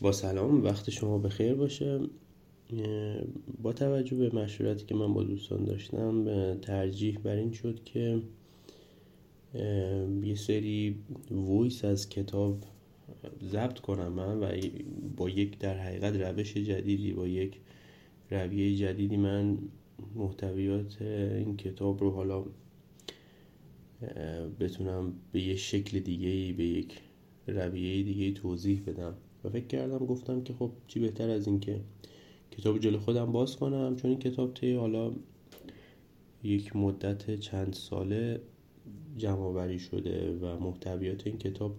با سلام وقت شما بخیر باشه. با توجه به مشورتی که من با دوستان داشتم ترجیح بر این شد که یه سری ویس از کتاب ضبط کنم من و با یک در حقیقت روش جدیدی با یک رویه جدیدی من محتویات این کتاب رو حالا بتونم به یه شکل دیگه به یک رویه دیگه توضیح بدم. و فکر کردم گفتم که خب چی بهتر از این که کتاب جلو خودم باز کنم. چون این کتاب طی حالا یک مدت چند ساله جمع شده و محتویات این کتاب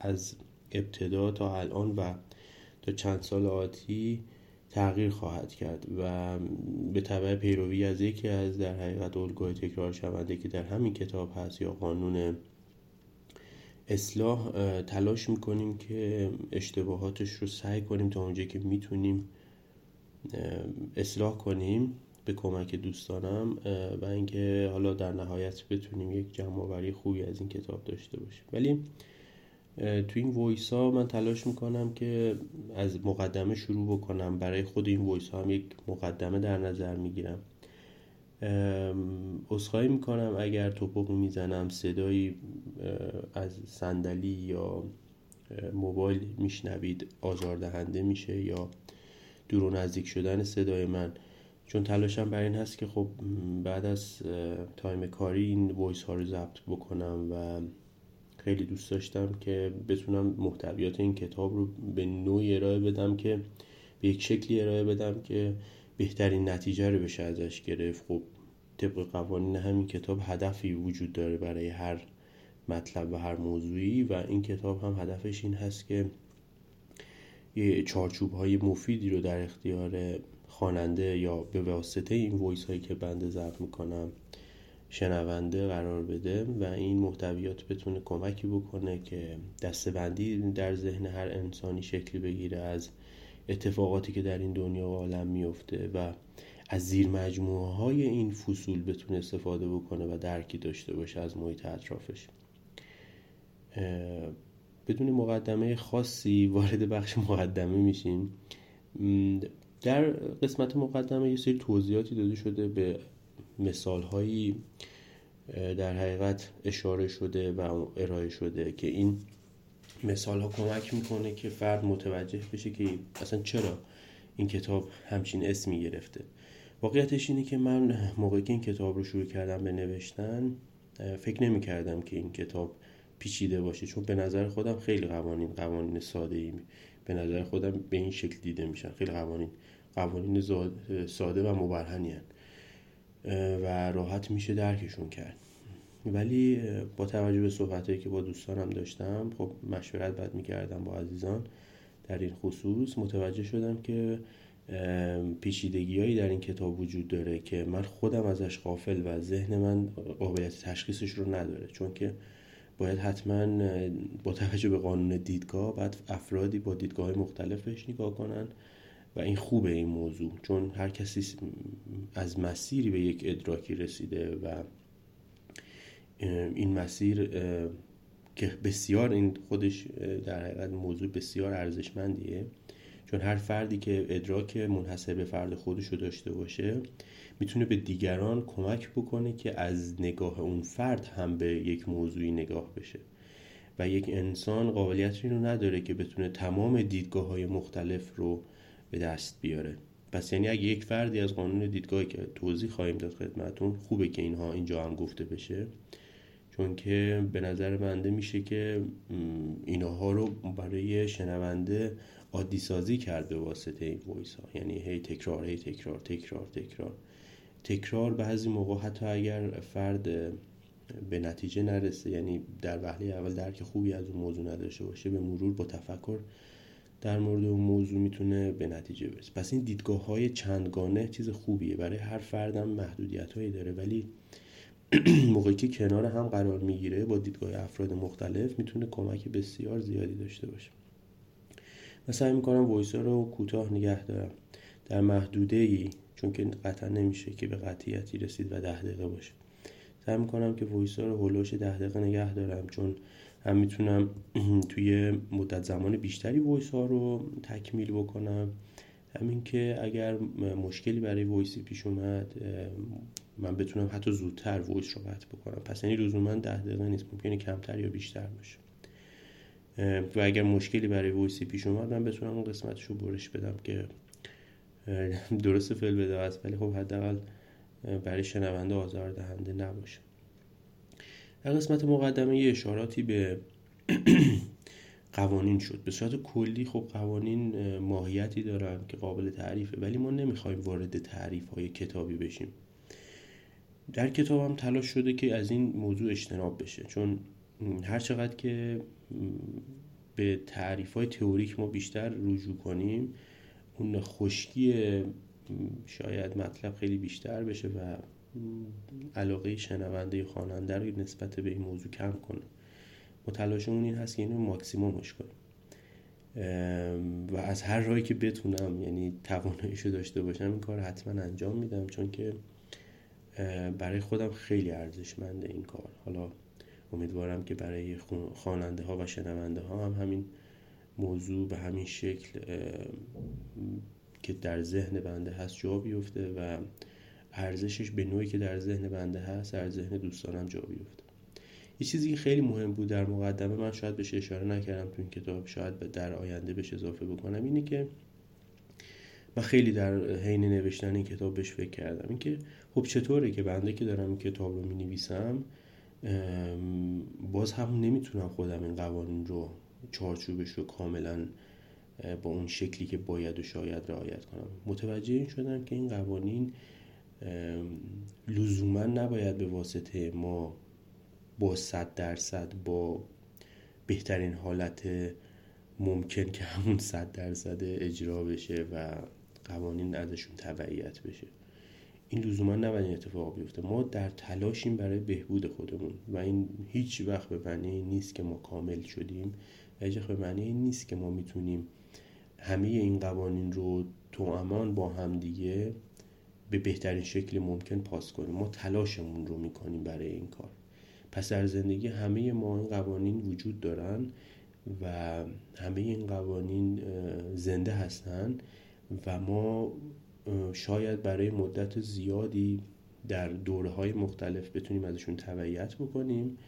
از ابتدا تا الان و تا چند سال آتی تغییر خواهد کرد و به طبع پیروی از یکی از در حقیقت الگوی تکرار شونده که در همین کتاب هست یا قانون اصلاح تلاش می‌کنیم که اشتباهاتش رو سعی کنیم تا اونجا که می‌تونیم اصلاح کنیم به کمک دوستانم و اینکه حالا در نهایت بتونیم یک جمع خوبی از این کتاب داشته باشیم. ولی تو این voice ها من تلاش می‌کنم که از مقدمه شروع بکنم. برای خود این voice ها هم یک مقدمه در نظر می‌گیرم. عذرخواهی می‌کنم اگر تپق می‌زنم صدایی از صندلی یا موبایل میشنوید آزاردهنده میشه یا دور و نزدیک شدن صدای من. چون تلاشم بر این هست که خب بعد از time کاری این voice ها رو ضبط بکنم و خیلی دوست داشتم که بتونم محتویات این کتاب رو به نوعی ارائه بدم که به یک شکلی ارائه بدم که بهترین نتیجه رو بشه ازش گرفت. خب طبق قوانین همین کتاب هدفی وجود داره برای هر مطلب و هر موضوعی و این کتاب هم هدفش این هست که یه چارچوب های مفیدی رو در اختیار خواننده یا به واسطه این وایس هایی که بنده ضبط می‌کنم شنونده قرار بده و این محتویات بتونه کمکی بکنه که دستبندی در ذهن هر انسانی شکل بگیره از اتفاقاتی که در این دنیا و عالم میفته و از زیر مجموعه های این فصول بتونه استفاده بکنه و درکی داشته باشه از محیط اطرافش. بدون مقدمه خاصی وارد بخش مقدمه میشیم. در قسمت مقدمه یه سری توضیحاتی داده شده به مثال هایی در حقیقت اشاره شده و ارائه شده که این مثال ها کمک می‌کنه که فرد متوجه بشه که اصلا چرا این کتاب همچین اسمی گرفته. واقعیتش اینه که من موقعی که این کتاب رو شروع کردم به نوشتن فکر نمی کردم که این کتاب پیچیده باشه. چون به نظر خودم خیلی قوانین قوانین ساده ای به نظر خودم به این شکل دیده میشن. خیلی قوانین قوانین ساده و مبرهنی و راحت میشه درکشون کرد. ولی با توجه به صحبت که با دوستانم داشتم خب مشورت بعد می‌کردم با عزیزان. در این خصوص متوجه شدم که پیچیدگی در این کتاب وجود داره که من خودم ازش قافل و ذهن من قابلیت تشخیصش رو نداره. چون که باید حتما با توجه به قانون دیدگاه بعد افرادی با دیدگاه های مختلفش نگاه کنن و این خوبه این موضوع. چون هر کسی از مسیری به یک ادراکی رسیده و این مسیر که بسیار این خودش در حقیقت موضوع بسیار ارزشمندیه. چون هر فردی که ادراک منحصر به فرد خودش رو داشته باشه می‌تونه به دیگران کمک بکنه که از نگاه اون فرد هم به یک موضوعی نگاه بشه. و یک انسان قابلیت رو نداره که بتونه تمام دیدگاه های مختلف رو به دست بیاره. پس یعنی اگه یک فردی از قانون دیدگاهی که توضیح خواهیم داد خدمتون خوبه که اینها اینجا هم گفته بشه. چون که به نظر بنده میشه که اینها رو برای شنونده عادی سازی کرد به واسطه این وایس ها یعنی هی تکرار هی تکرار تکرار تکرار. تکرار بعضی موقع حتی اگر فرد به نتیجه نرسه یعنی در وهله اول درک خوبی از اون موضوع نداشته باشه به مرور با تفکر در مورد اون موضوع می‌تونه به نتیجه برسه. پس این دیدگاه های چندگانه چیز خوبیه. برای هر فردم محدودیت هایی داره. ولی موقعی که کنار هم قرار می‌گیره با دیدگاه افراد مختلف می‌تونه کمک بسیار زیادی داشته باشه. من سعی می‌کنم voice رو کوتاه نگه دارم. در محدوده ای چون که قطعا نمیشه که به قطعیتی رسید و ده دقیقه باشه. سعی می‌کنم که voice رو حول و حوش ده دقیقه نگه دارم چون هم می‌تونم توی مدت زمان بیشتری voice ها رو تکمیل بکنم. همین که اگر مشکلی برای voice ی پیش اومد من بتونم حتی زودتر voice رو قطع بکنم. پس یعنی لزوما ده دقیقه نیست. ممکنه کمتر یا بیشتر باشه. و اگر مشکلی برای voice ی پیش اومد من بتونم اون قسمتش رو برش بدم که درست فعل بده است ولی خب حداقل برای شنونده آزار دهنده نباشه. در قسمت مقدمه یه اشاراتی به قوانین شد. به صورت کلی خب قوانین ماهیتی دارن که قابل تعریفه ولی ما نمی‌خوایم وارد تعریف های کتابی بشیم. در کتاب هم تلاش شده که از این موضوع اجتناب بشه. چون هر چقدر که به تعریف های تئوریک ما بیشتر رجوع کنیم اون خشکی شاید مطلب خیلی بیشتر بشه و علاقه شنونده خواننده رو نسبت به این موضوع کم کنه. متلاشمون این هست که اینو ماکسیمومش کنیم. و از هر راهی که بتونم یعنی تواناییشو داشته باشم این کار حتما انجام میدم. چون که برای خودم خیلی ارزشمنده این کار. حالا امیدوارم که برای خواننده ها و شنونده ها هم همین موضوع به همین شکل که در ذهن بنده هست جا بیفته و ارزشش به نوعی که در ذهن بنده هست در ذهن دوستانم جا بیفته. یه چیزی که خیلی مهم بود در مقدمه من شاید بهش اشاره نکردم تو این کتاب شاید در آینده بهش اضافه بکنم اینه که من خیلی در حین نوشتن این کتاب بهش فکر کردم. اینکه خب چطوره که بنده که دارم این کتاب رو می نویسم باز هم نمی‌تونم خودم این قوانین رو چارچوبش رو کاملا با اون شکلی که باید و شاید رعایت کنم. متوجه این شدم که این قوانین لزوما نباید به واسطه ما با صد درصد با بهترین حالت ممکن که همون صد درصد اجرا بشه و قوانین ازشون تبعیت بشه. این لزوما نباید این اتفاق بیفته. ما در تلاشیم برای بهبود خودمون و این هیچ وقت به معنی نیست که ما کامل شدیم. و هیچ به معنی نیست که ما می‌تونیم همه این قوانین رو تو امان با هم دیگه به بهترین شکل ممکن پاس کنیم. ما تلاشمون رو می‌کنیم برای این کار. پس در زندگی همه ما این قوانین وجود دارن و همه این قوانین زنده هستن و ما شاید برای مدت زیادی در دوره های مختلف بتونیم ازشون تبعیت بکنیم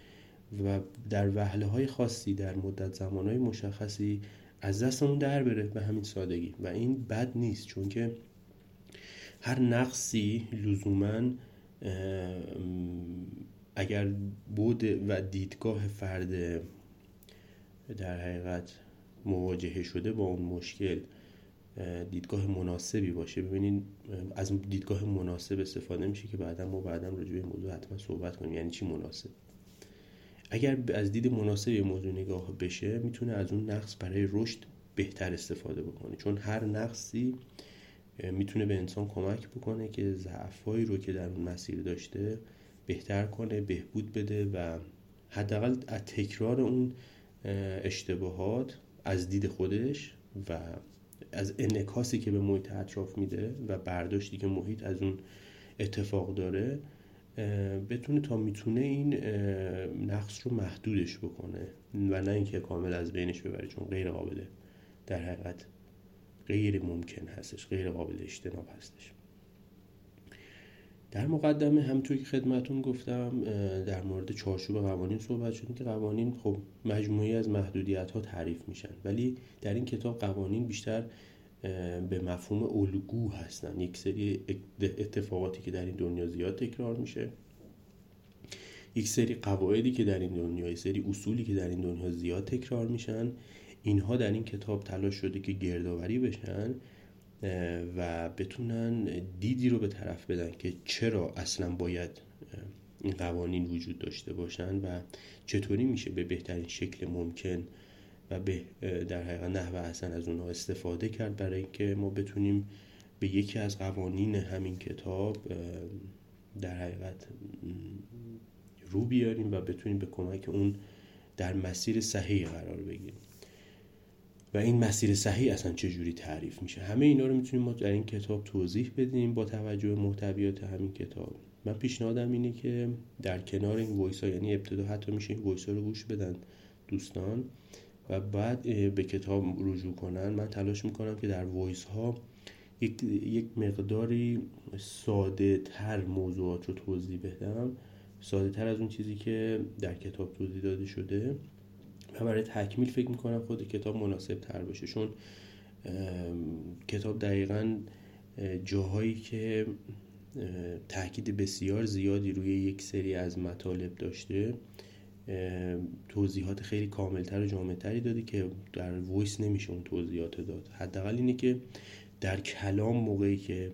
و در وحله های خاصی در مدت زمان های مشخصی از دستمون در بره به همین سادگی. و این بد نیست چون که هر نقصی لزوما اگر بود و دیدگاه فرد در حقیقت مواجهه شده با اون مشکل دیدگاه مناسبی باشه. ببینین از دیدگاه مناسب استفاده میشه که بعدا ما بعدا راجع به موضوع حتما صحبت کنیم. یعنی چی مناسب؟ اگر از دید مناسب موضوع نگاه بشه می‌تونه از اون نقص برای رشد بهتر استفاده بکنه. چون هر نقصی می‌تونه به انسان کمک بکنه که ضعفایی رو که در اون مسیر داشته بهتر کنه بهبود بده و حداقل از تکرار اون اشتباهات از دید خودش و از انعکاسی که به محیط اطراف میده و برداشتی که محیط از اون اتفاق داره بتونه تا می‌تونه این نقص رو محدودش بکنه و نه اینکه کامل از بینش ببره چون غیر قابله در حقیقت غیر ممکن هستش غیر قابل اجتناب هستش. در مقدمه همطور که خدمتون گفتم در مورد چارچوب قوانین صحبت شد که قوانین خب مجموعی از محدودیت ها تعریف میشن. ولی در این کتاب قوانین بیشتر به مفهوم الگو هستن. یک سری اتفاقاتی که در این دنیا زیاد تکرار میشه. یک سری قواعدی که در این دنیا یک سری اصولی که در این دنیا زیاد تکرار میشن. اینها در این کتاب تلاش شده که گردآوری بشن. و بتونن دیدی رو به طرف بدن که چرا اصلا باید این قوانین وجود داشته باشن و چطوری میشه به بهترین شکل ممکن و به در حقیقت نحو احسن از اونها استفاده کرد برای اینکه ما بتونیم به یکی از قوانین همین کتاب در حقیقت رو بیاریم و بتونیم به کمک اون در مسیر صحیح قرار بگیریم. و این مسیر صحیح اصلا چجوری تعریف میشه؟ همه اینا رو می‌تونیم ما در این کتاب توضیح بدیم با توجه به محتویات همین کتاب. من پیشنهادم اینه که در کنار این voice ها یعنی ابتدا حتی میشه این voice ها رو گوش بدن دوستان و بعد به کتاب رجوع کنن. من تلاش می‌کنم که در وایس ها یک, یک مقداری ساده تر موضوعات رو توضیح بدم. ساده تر از اون چیزی که در کتاب توضیح داده شده. و برای تکمیل فکر می‌کنم خود کتاب مناسب تر باشه. چون کتاب دقیقا جاهایی که تاکید بسیار زیادی روی یک سری از مطالب داشته توضیحات خیلی کاملتر و جامعتری داده که در وایس نمیشه اون توضیحات داد. حداقل اینه که در کلام موقعی که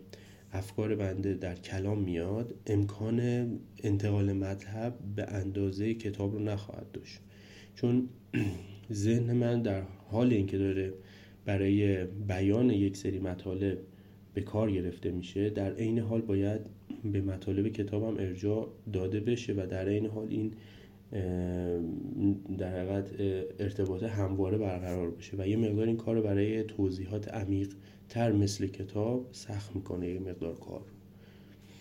افکار بنده در کلام میاد امکان انتقال مطلب به اندازه کتاب رو نخواهد داشت. چون ذهن من در حال اینکه داره برای بیان یک سری مطالب به کار گرفته میشه در عین حال باید به مطالب کتابم ارجاع داده بشه و در عین حال این در حقیقت ارتباط همواره برقرار بشه و یه مقدار این کار برای توضیحات عمیق تر مثل کتاب سخت می‌کنه یه مقدار کار.